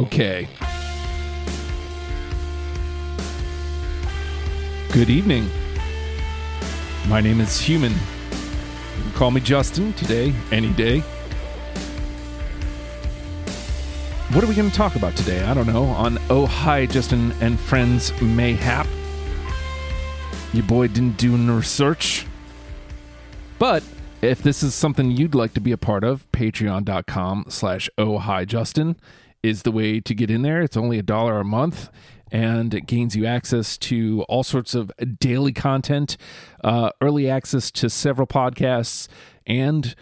Okay. Good evening. My name is Human. You can call me Justin today, any day. What are we going to talk about today? I don't know. On Oh Hi, Justin and Friends Mayhap. Your boy didn't do no research. But if this is something you'd like to be a part of, patreon.com slash oh hi Justin is the way to get in there. It's only a dollar a month and it gains you access to all sorts of daily content, uh, early access to several podcasts, and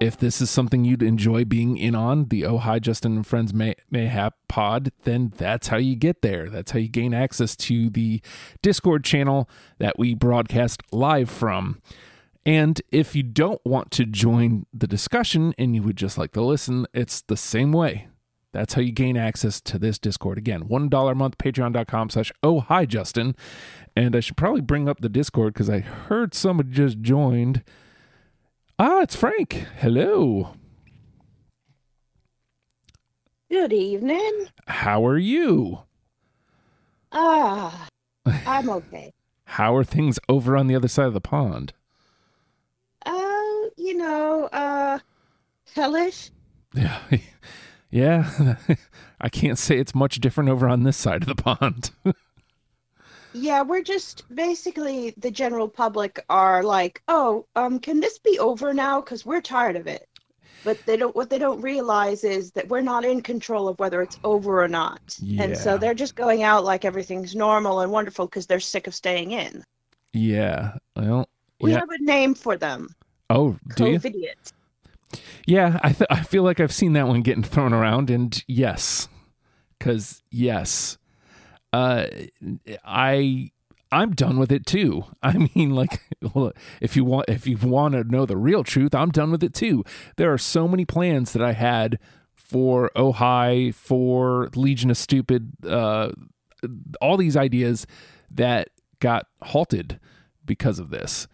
if this is something you'd enjoy being in on, the Oh Hi Justin and Friends May- Mayhap pod, then that's how you get there. That's how you gain access to the Discord channel that we broadcast live from. And if you don't want to join the discussion and you would just like to listen, it's the same way. That's how you gain access to this Discord. Again, $1 a month, patreon.com slash oh hi Justin. And I should probably bring up the Discord because I heard somebody just joined. Ah, it's Frank. Hello. Good evening. How are you? Ah, I'm okay. How are things over on the other side of the pond? Uh, you know, uh, hellish. Yeah. Yeah. I can't say it's much different over on this side of the pond. Yeah, we're just basically the general public are like, oh, um, can this be over now? Because we're tired of it. But they don't. What they don't realize is that we're not in control of whether it's over or not. Yeah. And so they're just going out like everything's normal and wonderful because they're sick of staying in. yeah. Well, We yeah. have a name for them. Oh, do you? COVIDiots. Yeah, I th- I feel like I've seen that one getting thrown around, and yes, because yes, uh, I I'm done with it too. I mean, like, if you want if you want to know the real truth, I'm done with it too. There are so many plans that I had for Oh Hi, for Legion of Stupid, uh, all these ideas that got halted because of this,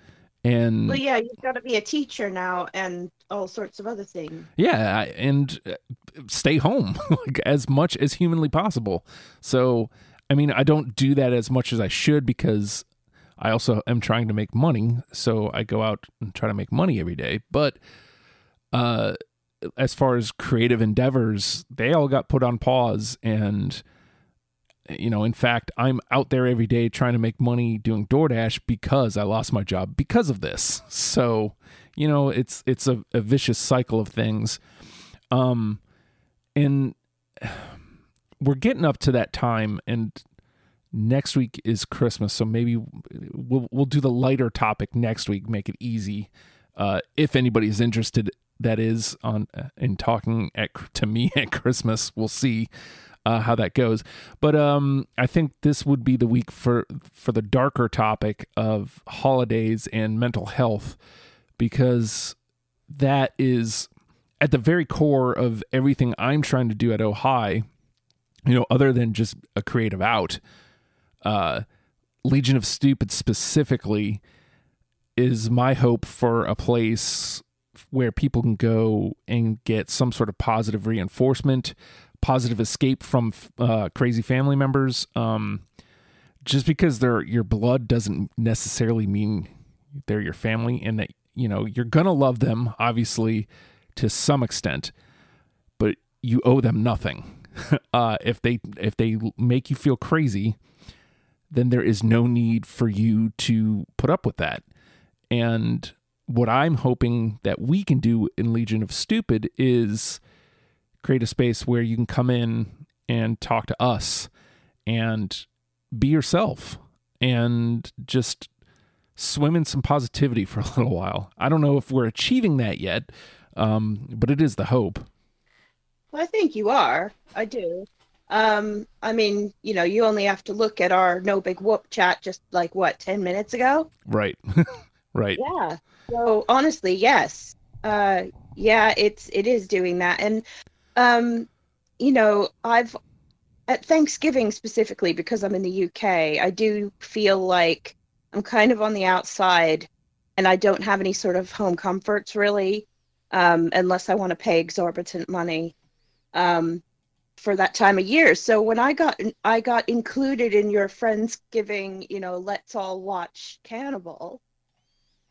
and Well, yeah, you've got to be a teacher now and all sorts of other things. Yeah, I- and uh, stay home like as much as humanly possible. So, I mean, I don't do that as much as I should because I also am trying to make money. So I go out and try to make money every day. But uh, as far as creative endeavors, they all got put on pause. And, you know, in fact, I'm out there every day trying to make money doing DoorDash because I lost my job because of this. So, you know, it's it's a, a vicious cycle of things. Um, and we're getting up to that time, and next week is Christmas, so maybe we'll we'll do the lighter topic next week, make it easy. Uh, if anybody's interested, that is on in talking at to me at Christmas, we'll see uh, how that goes. But um, I think this would be the week for for the darker topic of holidays and mental health, because that is at the very core of everything I'm trying to do at Ohio. You know, other than just a creative out, uh, Legion of Stupid specifically is my hope for a place where people can go and get some sort of positive reinforcement, positive escape from uh, crazy family members. Um, just because they're your blood doesn't necessarily mean they're your family, and that you know you're gonna love them, obviously, to some extent, but you owe them nothing. uh, if they if they make you feel crazy, then there is no need for you to put up with that. And what I'm hoping that we can do in Legion of Stupid is create a space where you can come in and talk to us and be yourself and just swim in some positivity for a little while. I don't know if we're achieving that yet, um, but it is the hope. Well, I think you are. I do. Um, I mean, you know, you only have to look at our no big whoop chat just like what, 10 minutes ago? Right. right. Yeah. So honestly, yes. Uh yeah, it's it is doing that. And um, you know, I've at Thanksgiving specifically because I'm in the UK, I do feel like I'm kind of on the outside and I don't have any sort of home comforts really, um, unless I want to pay exorbitant money. Um, for that time of year. So when I got I got included in your friendsgiving, you know, let's all watch Cannibal.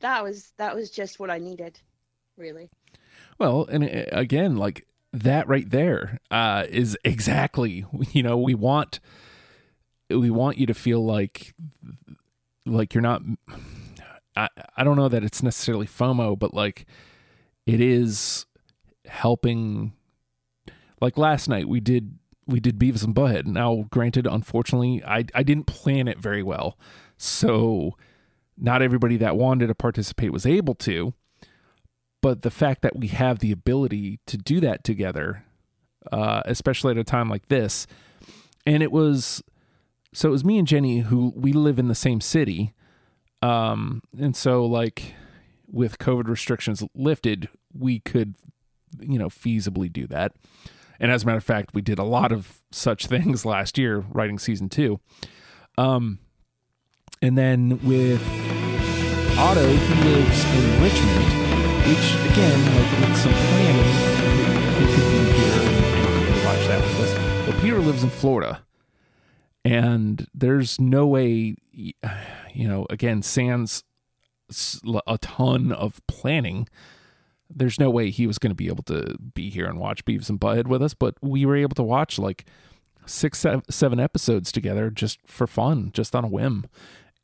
That was that was just what I needed, really. Well, and uh, again, like that right there uh, is exactly you know we want we want you to feel like like you're not. I I don't know that it's necessarily FOMO, but like it is helping like last night we did we did Beavis and Butthead. Now, granted, unfortunately, I I didn't plan it very well, so not everybody that wanted to participate was able to. But the fact that we have the ability to do that together, uh, especially at a time like this, and it was so it was me and Jenny who we live in the same city, um, and so like with COVID restrictions lifted, we could you know feasibly do that and as a matter of fact, we did a lot of such things last year writing season two. Um, and then with Otto, he lives in Richmond, which again, like with some planning, could be here and could watch that with us. But Peter lives in Florida, and there's no way, you know, again, sans a ton of planning there's no way he was going to be able to be here and watch Beavis and Butthead with us, but we were able to watch like six, seven episodes together just for fun, just on a whim.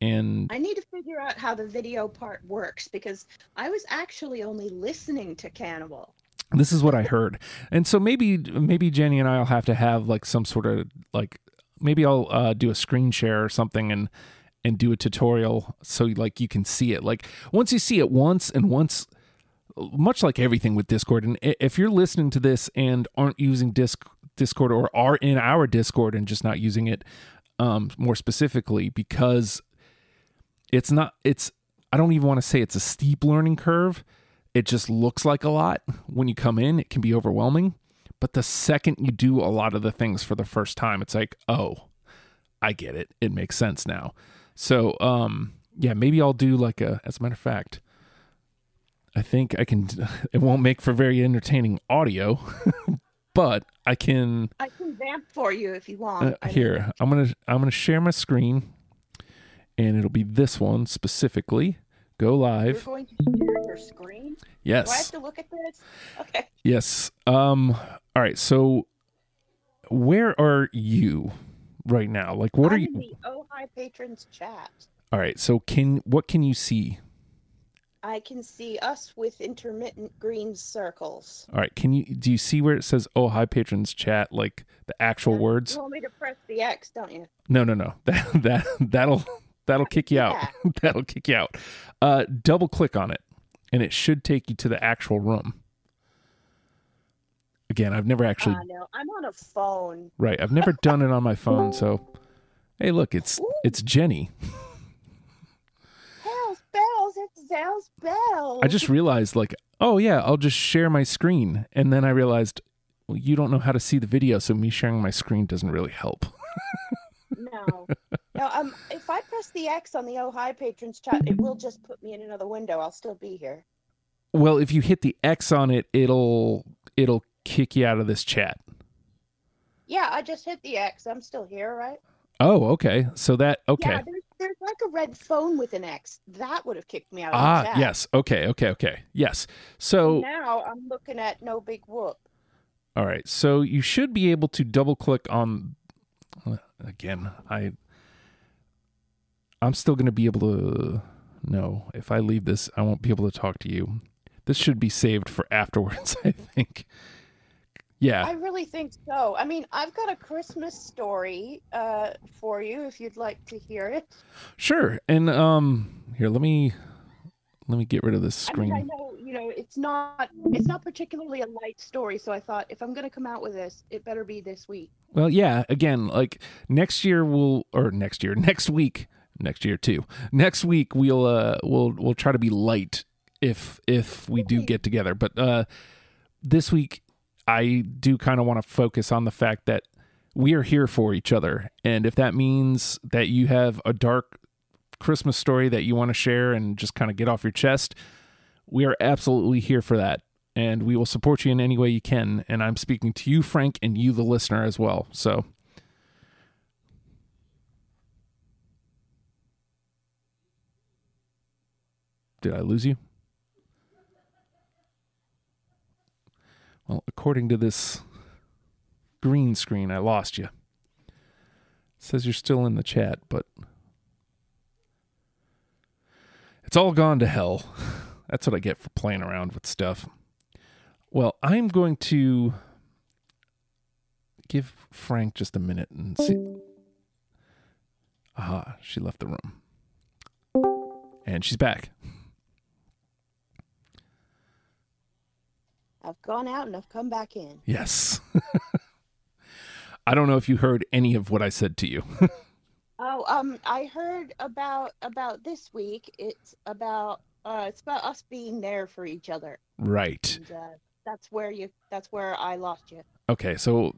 And I need to figure out how the video part works because I was actually only listening to Cannibal. This is what I heard, and so maybe maybe Jenny and I'll have to have like some sort of like maybe I'll uh, do a screen share or something and and do a tutorial so like you can see it. Like once you see it once and once much like everything with Discord, and if you're listening to this and aren't using Disc, Discord or are in our Discord and just not using it um, more specifically because it's not, it's, I don't even want to say it's a steep learning curve. It just looks like a lot. When you come in, it can be overwhelming. But the second you do a lot of the things for the first time, it's like, oh, I get it. It makes sense now. So, um, yeah, maybe I'll do like a, as a matter of fact, I think I can. It won't make for very entertaining audio, but I can. I can vamp for you if you want. Uh, here, I'm gonna I'm gonna share my screen, and it'll be this one specifically. Go live. You're going to share your screen. Yes. Do I have to look at this? Okay. Yes. Um. All right. So, where are you right now? Like, what I'm are you? In the Oh Hi Patrons chat. All right. So, can what can you see? I can see us with intermittent green circles. All right. Can you do you see where it says "Oh hi patrons chat" like the actual Yeah, words? You want me to press the X, don't you? No, no, no. That that that'll that'll kick you out. that'll kick you out. Uh, double click on it, and it should take you to the actual room. Again, I've never actually Uh, no, I'm on a phone. right. I've never done it on my phone. So, hey, look, it's it's Jenny. Bells, bells, it's Zell's bells. I just realized like, oh yeah, I'll just share my screen, and then I realized, well, you don't know how to see the video, so me sharing my screen doesn't really help. no. No, um, if I press the X on the Oh Hi Patrons chat, it will just put me in another window. I'll still be here. Well, if you hit the X on it, it'll it'll kick you out of this chat. Yeah, I just hit the X. I'm still here, right? Oh, okay. So that okay. Yeah, there's, there's like a red phone with an X. That would have kicked me out of ah, the chat. yes. Okay, okay, okay. Yes. So Now I'm looking at No Big Whoop. all right. So you should be able to double click on again, I I'm still going to be able to no, if I leave this, I won't be able to talk to you. This should be saved for afterwards, I think. Yeah. I really think so. I mean, I've got a Christmas story uh, for you if you'd like to hear it. Sure. And um here, let me let me get rid of this I mean, I screen. know, you know, it's not it's not particularly a light story, so I thought if I'm going to come out with this, it better be this week. Well, yeah, again, like next year we'll or next year, next week, next year too. Next week we'll uh we'll we'll try to be light if if we do get together. But uh this week I do kind of want to focus on the fact that we are here for each other. And if that means that you have a dark Christmas story that you want to share and just kind of get off your chest, we are absolutely here for that. and we will support you in any way you can. And I'm speaking to you, Frank, and you, the listener, as well. So. Did I lose you? Well, according to this green screen, I lost you. It says you're still in the chat, but it's all gone to hell. That's what I get for playing around with stuff. Well, I'm going to give Frank just a minute and see. Aha, she left the room. And she's back. I've gone out and I've come back in. Yes. I don't know if you heard any of what I said to you. oh, um, I heard about about this week. It's about uh, it's about us being there for each other. Right. And, uh, that's where you. That's where I lost you. Okay, so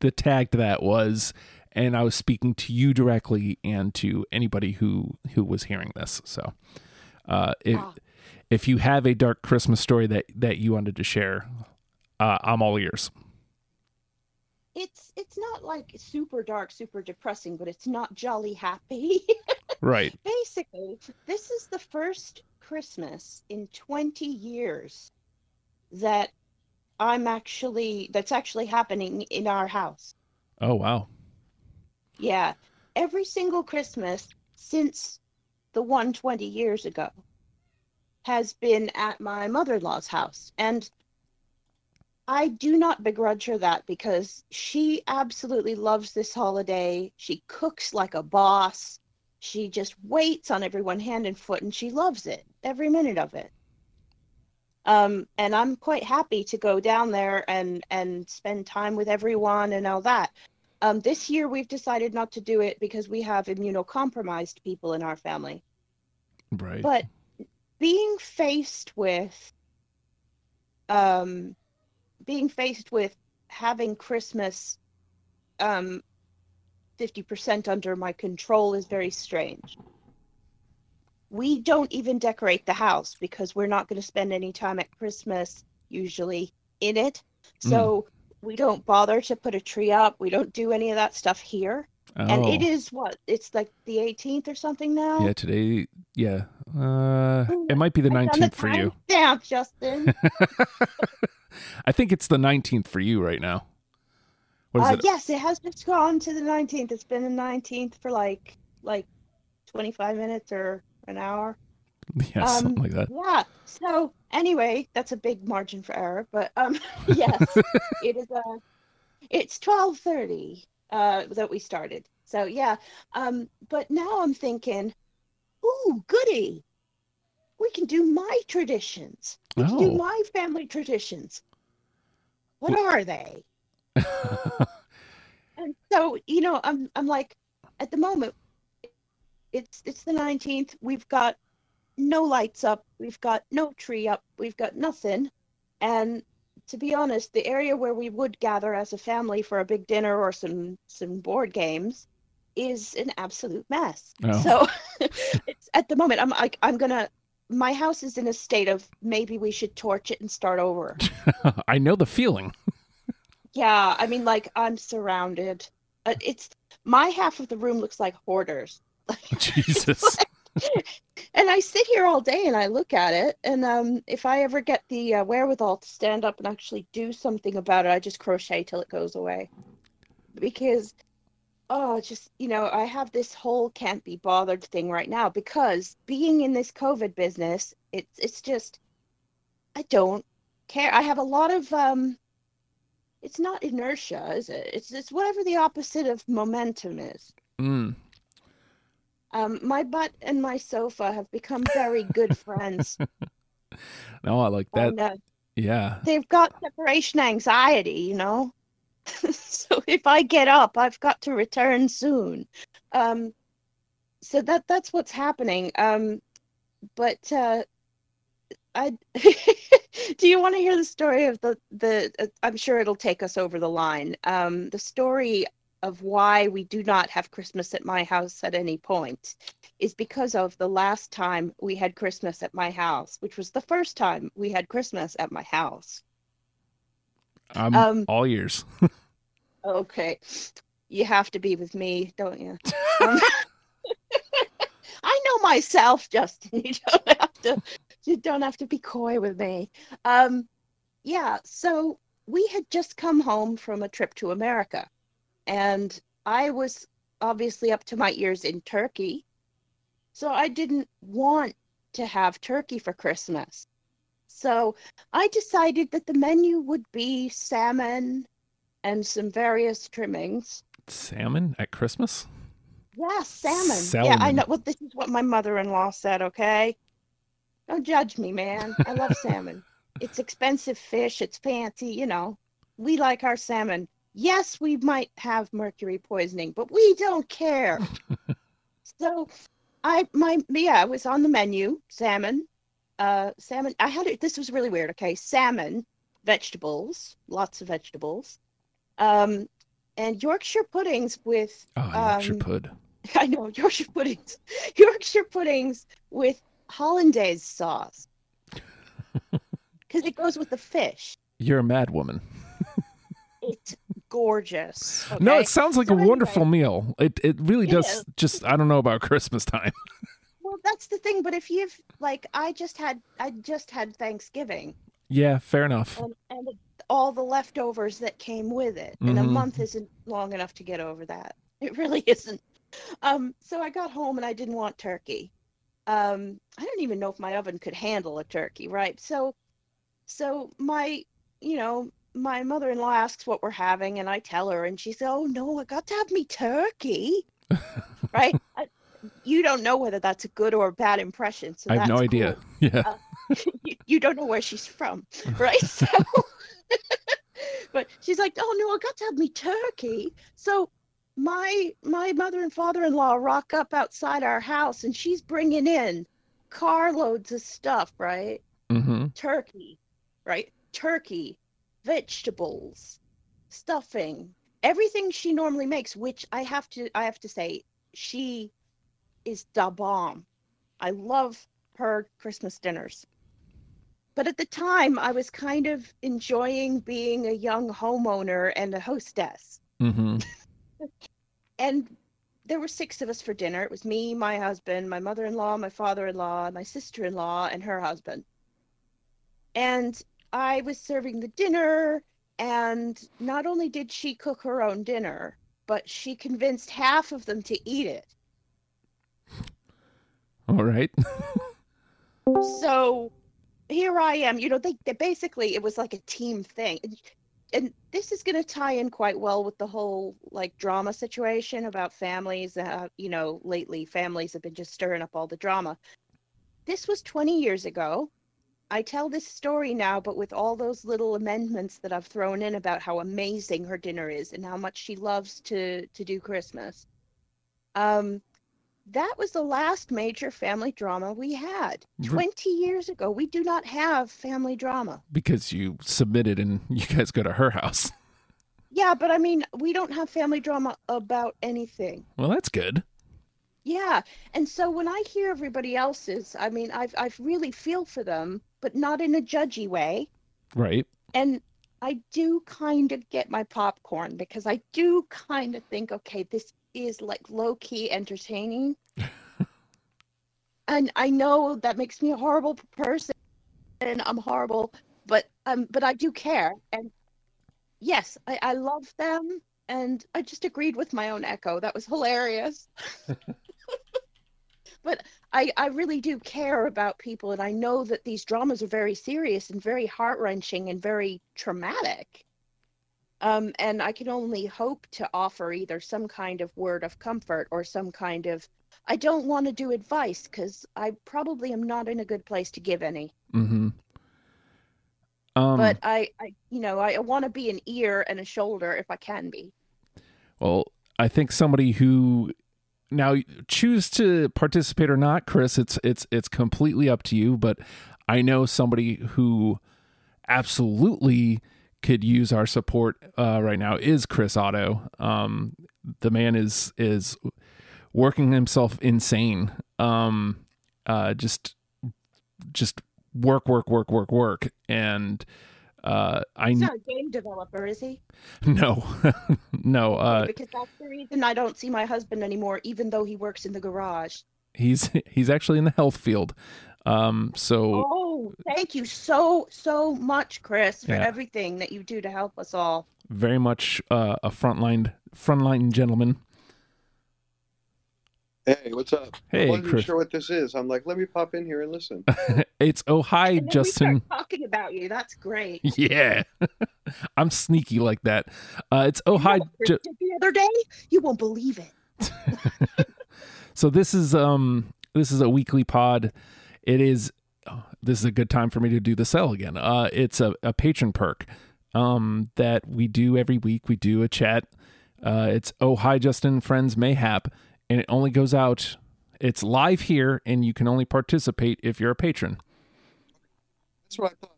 the tag to that was, and I was speaking to you directly and to anybody who who was hearing this. So, uh, it. ah. If you have a dark Christmas story that that you wanted to share, uh, I'm all ears. It's it's not like super dark, super depressing, but it's not jolly happy. right. Basically, this is the first Christmas in 20 years that I'm actually that's actually happening in our house. Oh wow. Yeah. Every single Christmas since the one 20 years ago has been at my mother-in-law's house and I do not begrudge her that because she absolutely loves this holiday. She cooks like a boss. She just waits on everyone hand and foot and she loves it, every minute of it. Um, and I'm quite happy to go down there and and spend time with everyone and all that. Um, this year we've decided not to do it because we have immunocompromised people in our family. Right. But being faced with um, being faced with having Christmas um, 50% under my control is very strange we don't even decorate the house because we're not going to spend any time at Christmas usually in it. So mm. we don't bother to put a tree up. We don't do any of that stuff here. Oh. And it oh. what? It's like the 18th or something now? Yeah, today, yeah. Uh, it might be the 19th for you. Damn, Justin. I think it's the 19th for you right now. Uh, it? Yes, it has just gone to the 19th. It's been the 19th for like like 25 minutes or an hour. Yeah, um, something like that. Yeah. So anyway, that's a big margin for error, but um, yes, it is a. Uh, it's twelve thirty uh, that we started. So yeah, um, but now I'm thinking, ooh, goody, we can do my traditions. We oh. can do my family traditions. What are they? and so you know, I'm I'm like, at the moment, it's it's the 19th. We've got no lights up. We've got no tree up. We've got nothing. And to be honest, the area where we would gather as a family for a big dinner or some some board games is an absolute mess. Oh. So at the moment I'm like I'm gonna my house is in a state of maybe we should torch it and start over. I know the feeling. yeah, I mean like I'm surrounded. Uh, it's my half of the room looks like hoarders. Jesus. and I sit here all day and I look at it. And um, if I ever get the uh, wherewithal to stand up and actually do something about it, I just crochet till it goes away. Because, oh, just, you know, I have this whole can't be bothered thing right now because being in this COVID business, it's, it's just, I don't care. I have a lot of, um, it's not inertia, is it? It's, it's whatever the opposite of momentum is. Mm. Um, my butt and my sofa have become very good friends. No, I like that. And, uh, yeah. They've got separation anxiety, you know. so if I get up, I've got to return soon. Um, so that that's what's happening. Um, but uh, I do you want to hear the story of the the? Uh, I'm sure it'll take us over the line. Um, the story of why we do not have Christmas at my house at any point is because of the last time we had Christmas at my house, which was the first time we had Christmas at my house. I'm Um, all ears. Okay. You have to be with me, don't you? Um, I know myself, Justin. You don't have to you don't have to be coy with me. Um yeah, so we had just come home from a trip to America and I was obviously up to my ears in turkey. So I didn't want to have turkey for Christmas. So I decided that the menu would be salmon and some various trimmings. Salmon at Christmas? Yeah, salmon. Yeah, I know. Well, this is what my mother-in-law said. Okay, don't judge me, man. I love salmon. It's expensive fish. It's fancy. You know, we like our salmon. Yes, we might have mercury poisoning, but we don't care. so, I my yeah, it was on the menu. Salmon, uh, salmon. I had it. This was really weird. Okay, salmon, vegetables, lots of vegetables, um, and Yorkshire puddings with Oh, Yorkshire Um, pud. I know Yorkshire puddings. Yorkshire puddings with hollandaise sauce. Because it goes with the fish. You're a mad woman. It's gorgeous. No, it sounds like So a wonderful meal. It it really It does. is. Just I don't know about Christmas time. That's the thing. But if you've like, I just had, I just had Thanksgiving, yeah, fair enough. and, and all the leftovers that came with it, and a Mhm. month isn't long enough to get over that. It really isn't. Um, so I got home and I didn't want turkey. Um, I don't even know if my oven could handle a turkey, right? So, so my, you know, my mother-in-law asks what we're having, and I tell her, and she said, "Oh no, I got to have me turkey." right? I, you don't know whether that's a good or a bad impression. So I have no that's idea. cool. Yeah. you, you don't know where she's from, right? So, but she's like, "Oh no, I got to have me turkey." So my my mother and father-in-law rock up outside our house, and she's bringing in carloads of stuff, right? mm-hmm. Turkey, right? Turkey, vegetables, stuffing, everything she normally makes. Which I have to I have to say, she is da bomb. I love her Christmas dinners. But at the time, I was kind of enjoying being a young homeowner and a hostess. Mm-hmm. And there were six of us for dinner. It was me, my husband, my mother in law, my father in law, my sister in law, and her husband. And I was serving the dinner. And not only did she cook her own dinner, but she convinced half of them to eat it. All right. so here I am. You know, they, they basically it was like a team thing, and, and this is going to tie in quite well with the whole like drama situation about families. Uh, you know, lately families have been just stirring up all the drama. This was 20 years ago. I tell this story now, but with all those little amendments that I've thrown in about how amazing her dinner is and how much she loves to to do Christmas. Um, that was the last major family drama we had. Re- 20 years ago, we do not have family drama. because you submitted and you guys go to her house. Yeah, but I mean, we don't have family drama about anything. Well, that's good. Yeah. And so when I hear everybody else's, I mean, I've I really feel for them, but not in a judgy way. Right. And I do kind of get my popcorn because I do kind of think, okay, this is like low key entertaining. and I know that makes me a horrible person and I'm horrible, but um but I do care. And yes, I, I love them and I just agreed with my own echo. That was hilarious. but I, I really do care about people and I know that these dramas are very serious and very heart wrenching and very traumatic. Um, and I can only hope to offer either some kind of word of comfort or some kind of I don't want to do advice because I probably am not in a good place to give any. Mm-hmm. Um, but I, I you know, I want to be an ear and a shoulder if I can be. well, I think somebody who now choose to participate or not, Chris, it's it's it's completely up to you. But I know somebody who absolutely could use our support uh, right now is Chris Otto. Um, the man is is working himself insane. Um, uh, just just work, work, work, work, work, and uh, I He's not a game developer, is he? no, no. Uh, because that's the reason I don't see my husband anymore, even though he works in the garage. he's he's actually in the health field. Um, so Oh, thank you so so much, Chris, for Yeah. everything that you do to help us all. very much uh, a frontline frontline gentleman. Hey, what's up? Hey, I Hey, wasn't Chris. sure what this is. I'm like, let me pop in here and listen. It's oh hi And then Justin. we start talking about you. That's great. Yeah, I'm sneaky like that. Uh, it's oh hi. You know Ju- the other day, you won't believe it. so this is um this is a weekly pod. It is oh, this is a good time for me to do the sell again. Uh, it's a, a patron perk um that we do every week. We do a chat. Uh, it's oh hi Justin friends mayhap, and it only goes out. It's live here, and you can only participate if you're a patron. That's what I thought.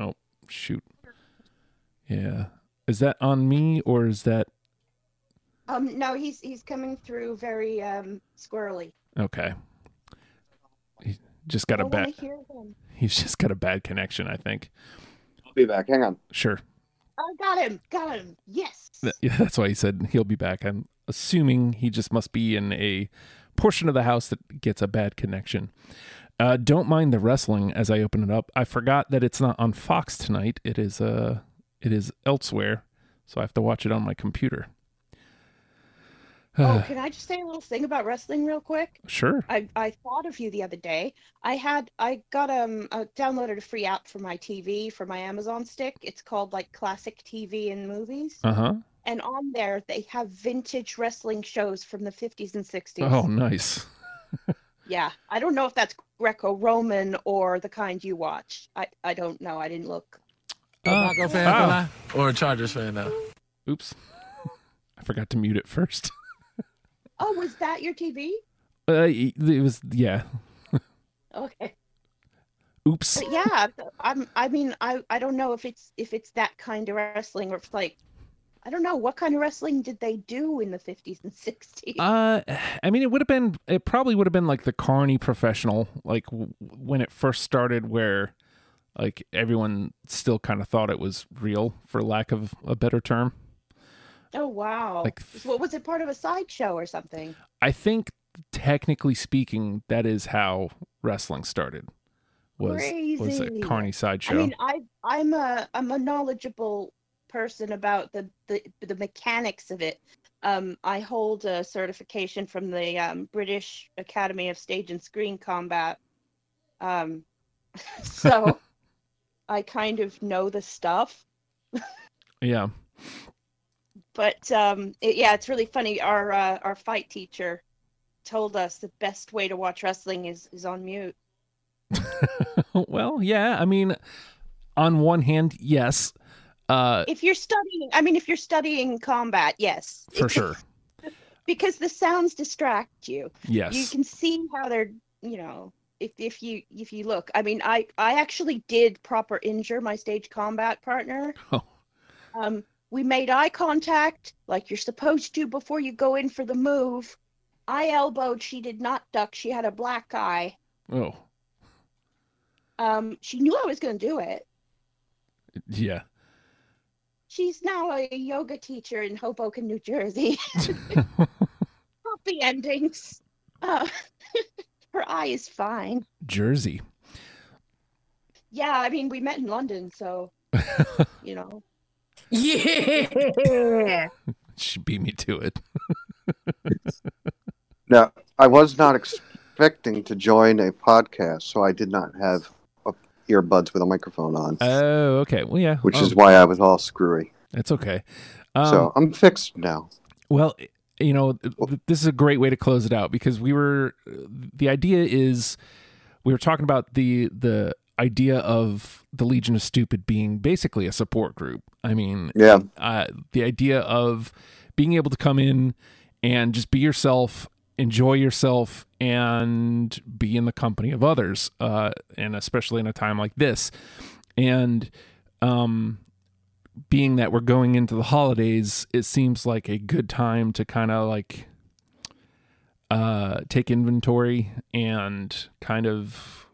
Oh, shoot. Yeah. Is that on me or is that Um, no, he's he's coming through very um squirrely. okay? He just got I a want bad. to hear him. He's just got a bad connection. I think. I'll be back. Hang on. Sure. I got him. Got him. Yes. Th- Yeah, that's why he said he'll be back. I'm assuming he just must be in a portion of the house that gets a bad connection. Uh, don't mind the wrestling as I open it up. I forgot that it's not on Fox tonight. It is uh, it is elsewhere, so I have to watch it on my computer. Oh, can I just say a little thing about wrestling real quick? sure. I, I thought of you the other day. I had I got um I downloaded a free app for my TV for my Amazon stick. It's called like Classic TV and Movies. Uh huh. And on there they have vintage wrestling shows from the 50s and 60s. Oh, nice. Yeah. I don't know if that's Greco-Roman or the kind you watch. I I don't know. I didn't look. A Broncos fan, wow. fella? or a Chargers fan now? Oops. I forgot to mute it first. Oh, was that your TV? Uh, it was yeah. Okay. Oops. But yeah, I'm I mean I I don't know if it's if it's that kind of wrestling or if it's like I don't know what kind of wrestling did they do in the 50s and 60s. Uh, I mean, it would have been. It probably would have been like the Carney professional, like w- when it first started, where like everyone still kind of thought it was real, for lack of a better term. Oh wow. like- what was it part of a sideshow or something? I think, technically speaking, that is how wrestling started. Was was a Crazy. Carney I mean, I I'm a I'm a knowledgeable person about the the, the mechanics of it. Um, I hold a certification from the um, British Academy of Stage and Screen Combat. Um, so I kind of know the stuff. yeah. But um, it, yeah, it's really funny. Our uh, our fight teacher told us the best way to watch wrestling is is on mute. well, yeah. I mean, on one hand, yes, uh, If you're studying, I mean, if you're studying combat, yes, for sure. because the sounds distract you. Yes. You can see how they're, you know, if if you if you look. I mean, I I actually did proper injure my stage combat partner. Oh. Um, we made eye contact like you're supposed to before you go in for the move. I elbowed. She did not duck. She had a black eye. Oh, Um, she knew I was going to do it. yeah. She's now a yoga teacher in Hoboken, New Jersey. Happy endings. Uh, her eye is fine. Jersey. Yeah, I mean, we met in London, so you know. Yeah. She beat me to it. Now, I was not expecting to join a podcast, so I did not have uh, earbuds with a microphone on, Oh, okay. Well, yeah. which Oh, is why I was all screwy. it's okay. Um, so I'm fixed now. Well, you know, th- th- this is a great way to close it out because we were the idea is we were talking about the the idea of the Legion of Stupid being basically a support group. I mean, Yeah. uh, the idea of being able to come in and just be yourself, enjoy yourself, and be in the company of others, uh, and especially in a time like this. And um, being that we're going into the holidays, it seems like a good time to kind of like uh take inventory and kind of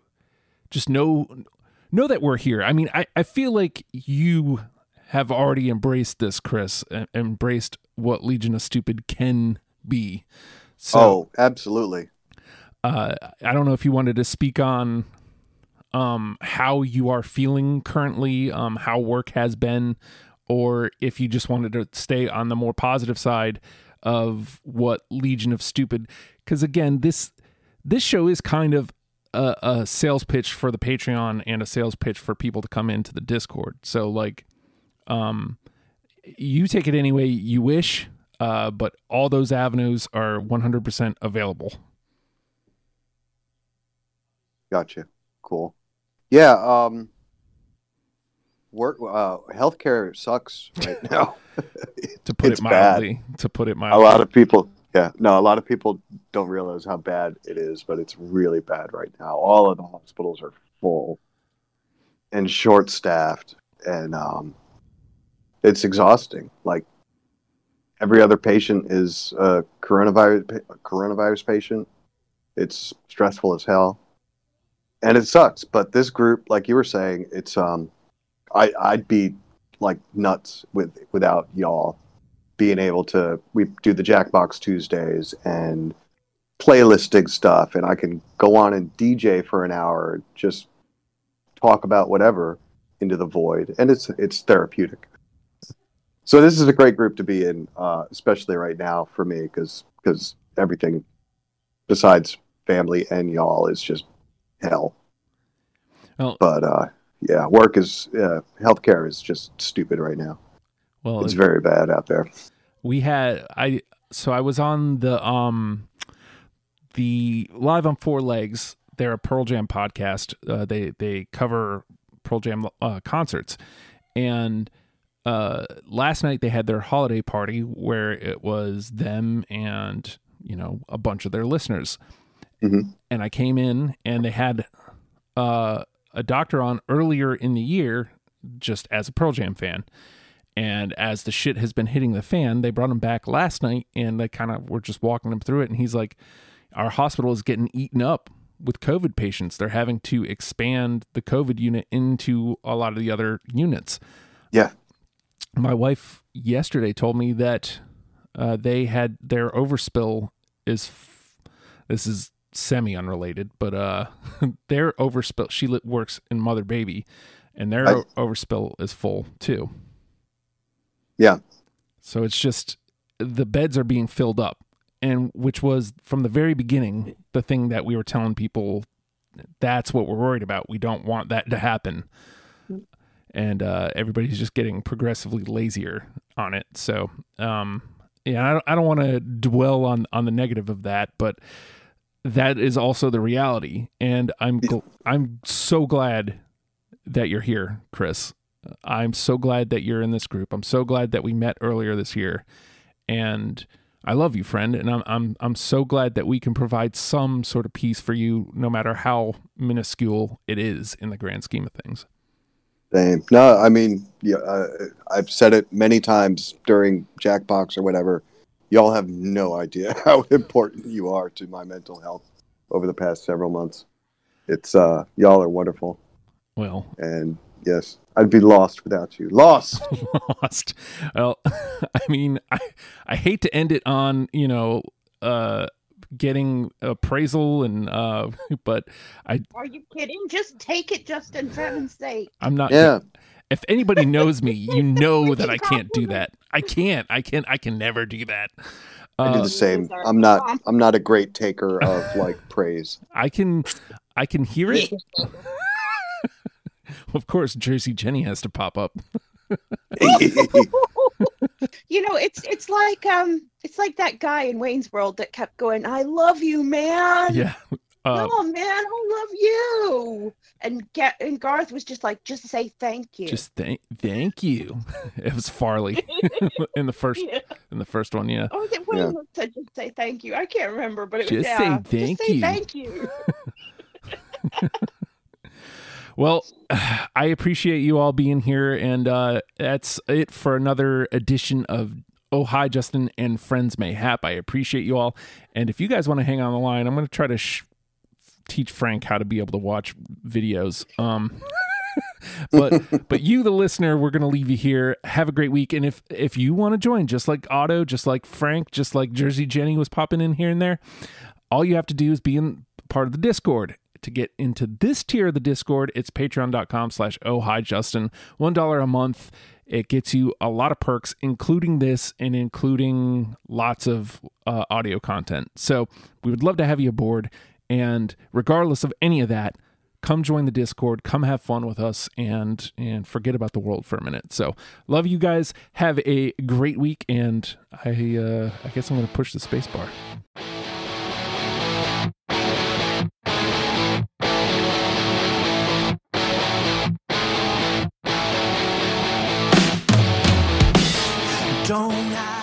just know know that we're here. I mean, I, I feel like you have already embraced this, Chris, embraced what Legion of Stupid can be. So oh, absolutely. uh, I don't know if you wanted to speak on um, how you are feeling currently, um, how work has been, or if you just wanted to stay on the more positive side of what Legion of Stupid. Because again, this this show is kind of a, a sales pitch for the Patreon and a sales pitch for people to come into the Discord. So like, um, you take it any way you wish, uh, but all those avenues are 100% available. Gotcha. Cool. Yeah. Um. Work. Uh. Healthcare sucks right now. to put It's it bad. mildly. To put it mildly. a lot of people. Yeah. No. A lot of people don't realize how bad it is, but it's really bad right now. All of the hospitals are full and short-staffed, and um, it's exhausting. Like every other patient is a coronavirus a coronavirus patient. It's stressful as hell, and it sucks. But this group, like you were saying, it's um, I I'd be like nuts with without y'all being able to. We do the Jackbox Tuesdays and playlisting stuff, and I can go on and DJ for an hour, just talk about whatever into the void, and it's it's therapeutic. So this is a great group to be in, uh, especially right now for me, because because everything besides family and y'all is just hell. Well- but uh, yeah, work is uh, healthcare is just stupid right now. Well, It's very bad out there. we had I so I was on the um the live on four legs. They're a Pearl Jam podcast. Uh, they they cover Pearl Jam uh, concerts, and uh, last night they had their holiday party where it was them and you know a bunch of their listeners. Mhm. And I came in and they had uh, a doctor on earlier in the year, just as a Pearl Jam fan. And as the shit has been hitting the fan, they brought him back last night and they kind of were just walking him through it. And he's like, Our hospital is getting eaten up with COVID patients. They're having to expand the COVID unit into a lot of the other units. Yeah. My wife yesterday told me that uh, they had their overspill is f- this is semi unrelated, but uh, their overspill. She works in mother baby, and their I- overspill is full too. Yeah. So it's just the beds are being filled up, and which was from the very beginning the thing that we were telling people. That's what we're worried about. We don't want that to happen, and uh, everybody's just getting progressively lazier on it. So, um, yeah, I don't, I don't want to dwell on on the negative of that, but that is also the reality. And I'm gl- I'm so glad that you're here, Chris. I'm so glad that you're in this group. I'm so glad that we met earlier this year, and I love you, friend. And I'm I'm I'm so glad that we can provide some sort of peace for you, no matter how minuscule it is in the grand scheme of things. Same. No, I mean, yeah, uh, I've said it many times during Jackbox or whatever. Y'all have no idea how important you are to my mental health over the past several months. It's uh, y'all are wonderful, Well, and yes, I'd be lost without you. Lost. lost. Well, I mean, I I hate to end it on you know uh getting appraisal and uh but I Are you kidding? Just take it, Justin, for heaven's sake. I'm not Yeah. if anybody knows me, you know that I can't do that. I can't. I can't I can never do that. I do the same. I'm not. I'm not a great taker of like praise. I can I can hear it. of course, Jersey Jenny has to pop up. You know, it's it's like um it's like that guy in Wayne's World that kept going, I love you, man. Yeah. Uh, oh man, I love you. And get and Garth was just like, just say thank you. just thank thank you. It was Farley in the first Yeah. in the first one. Yeah. Or was it Wayne that said just say thank you? I can't remember, but it was Just say yeah. thank just say you. thank you. Well, I appreciate you all being here, and uh, that's it for another edition of Oh Hi Justin and Friends Mayhap. I appreciate you all, and if you guys want to hang on the line, I'm going to try to sh- teach Frank how to be able to watch videos. Um, but but you, the listener, we're going to leave you here. Have a great week, and if if you want to join, just like Otto, just like Frank, just like Jersey Jenny was popping in here and there, all you have to do is be in part of the Discord to get into this tier of the Discord, it's patreon.com slash oh hi Justin. One dollar a month. It gets you a lot of perks, including this and including lots of uh, audio content. So we would love to have you aboard. And regardless of any of that, come join the Discord, come have fun with us, and and forget about the world for a minute. So love you guys. Have a great week, and I uh, I guess I'm gonna push the space bar. don't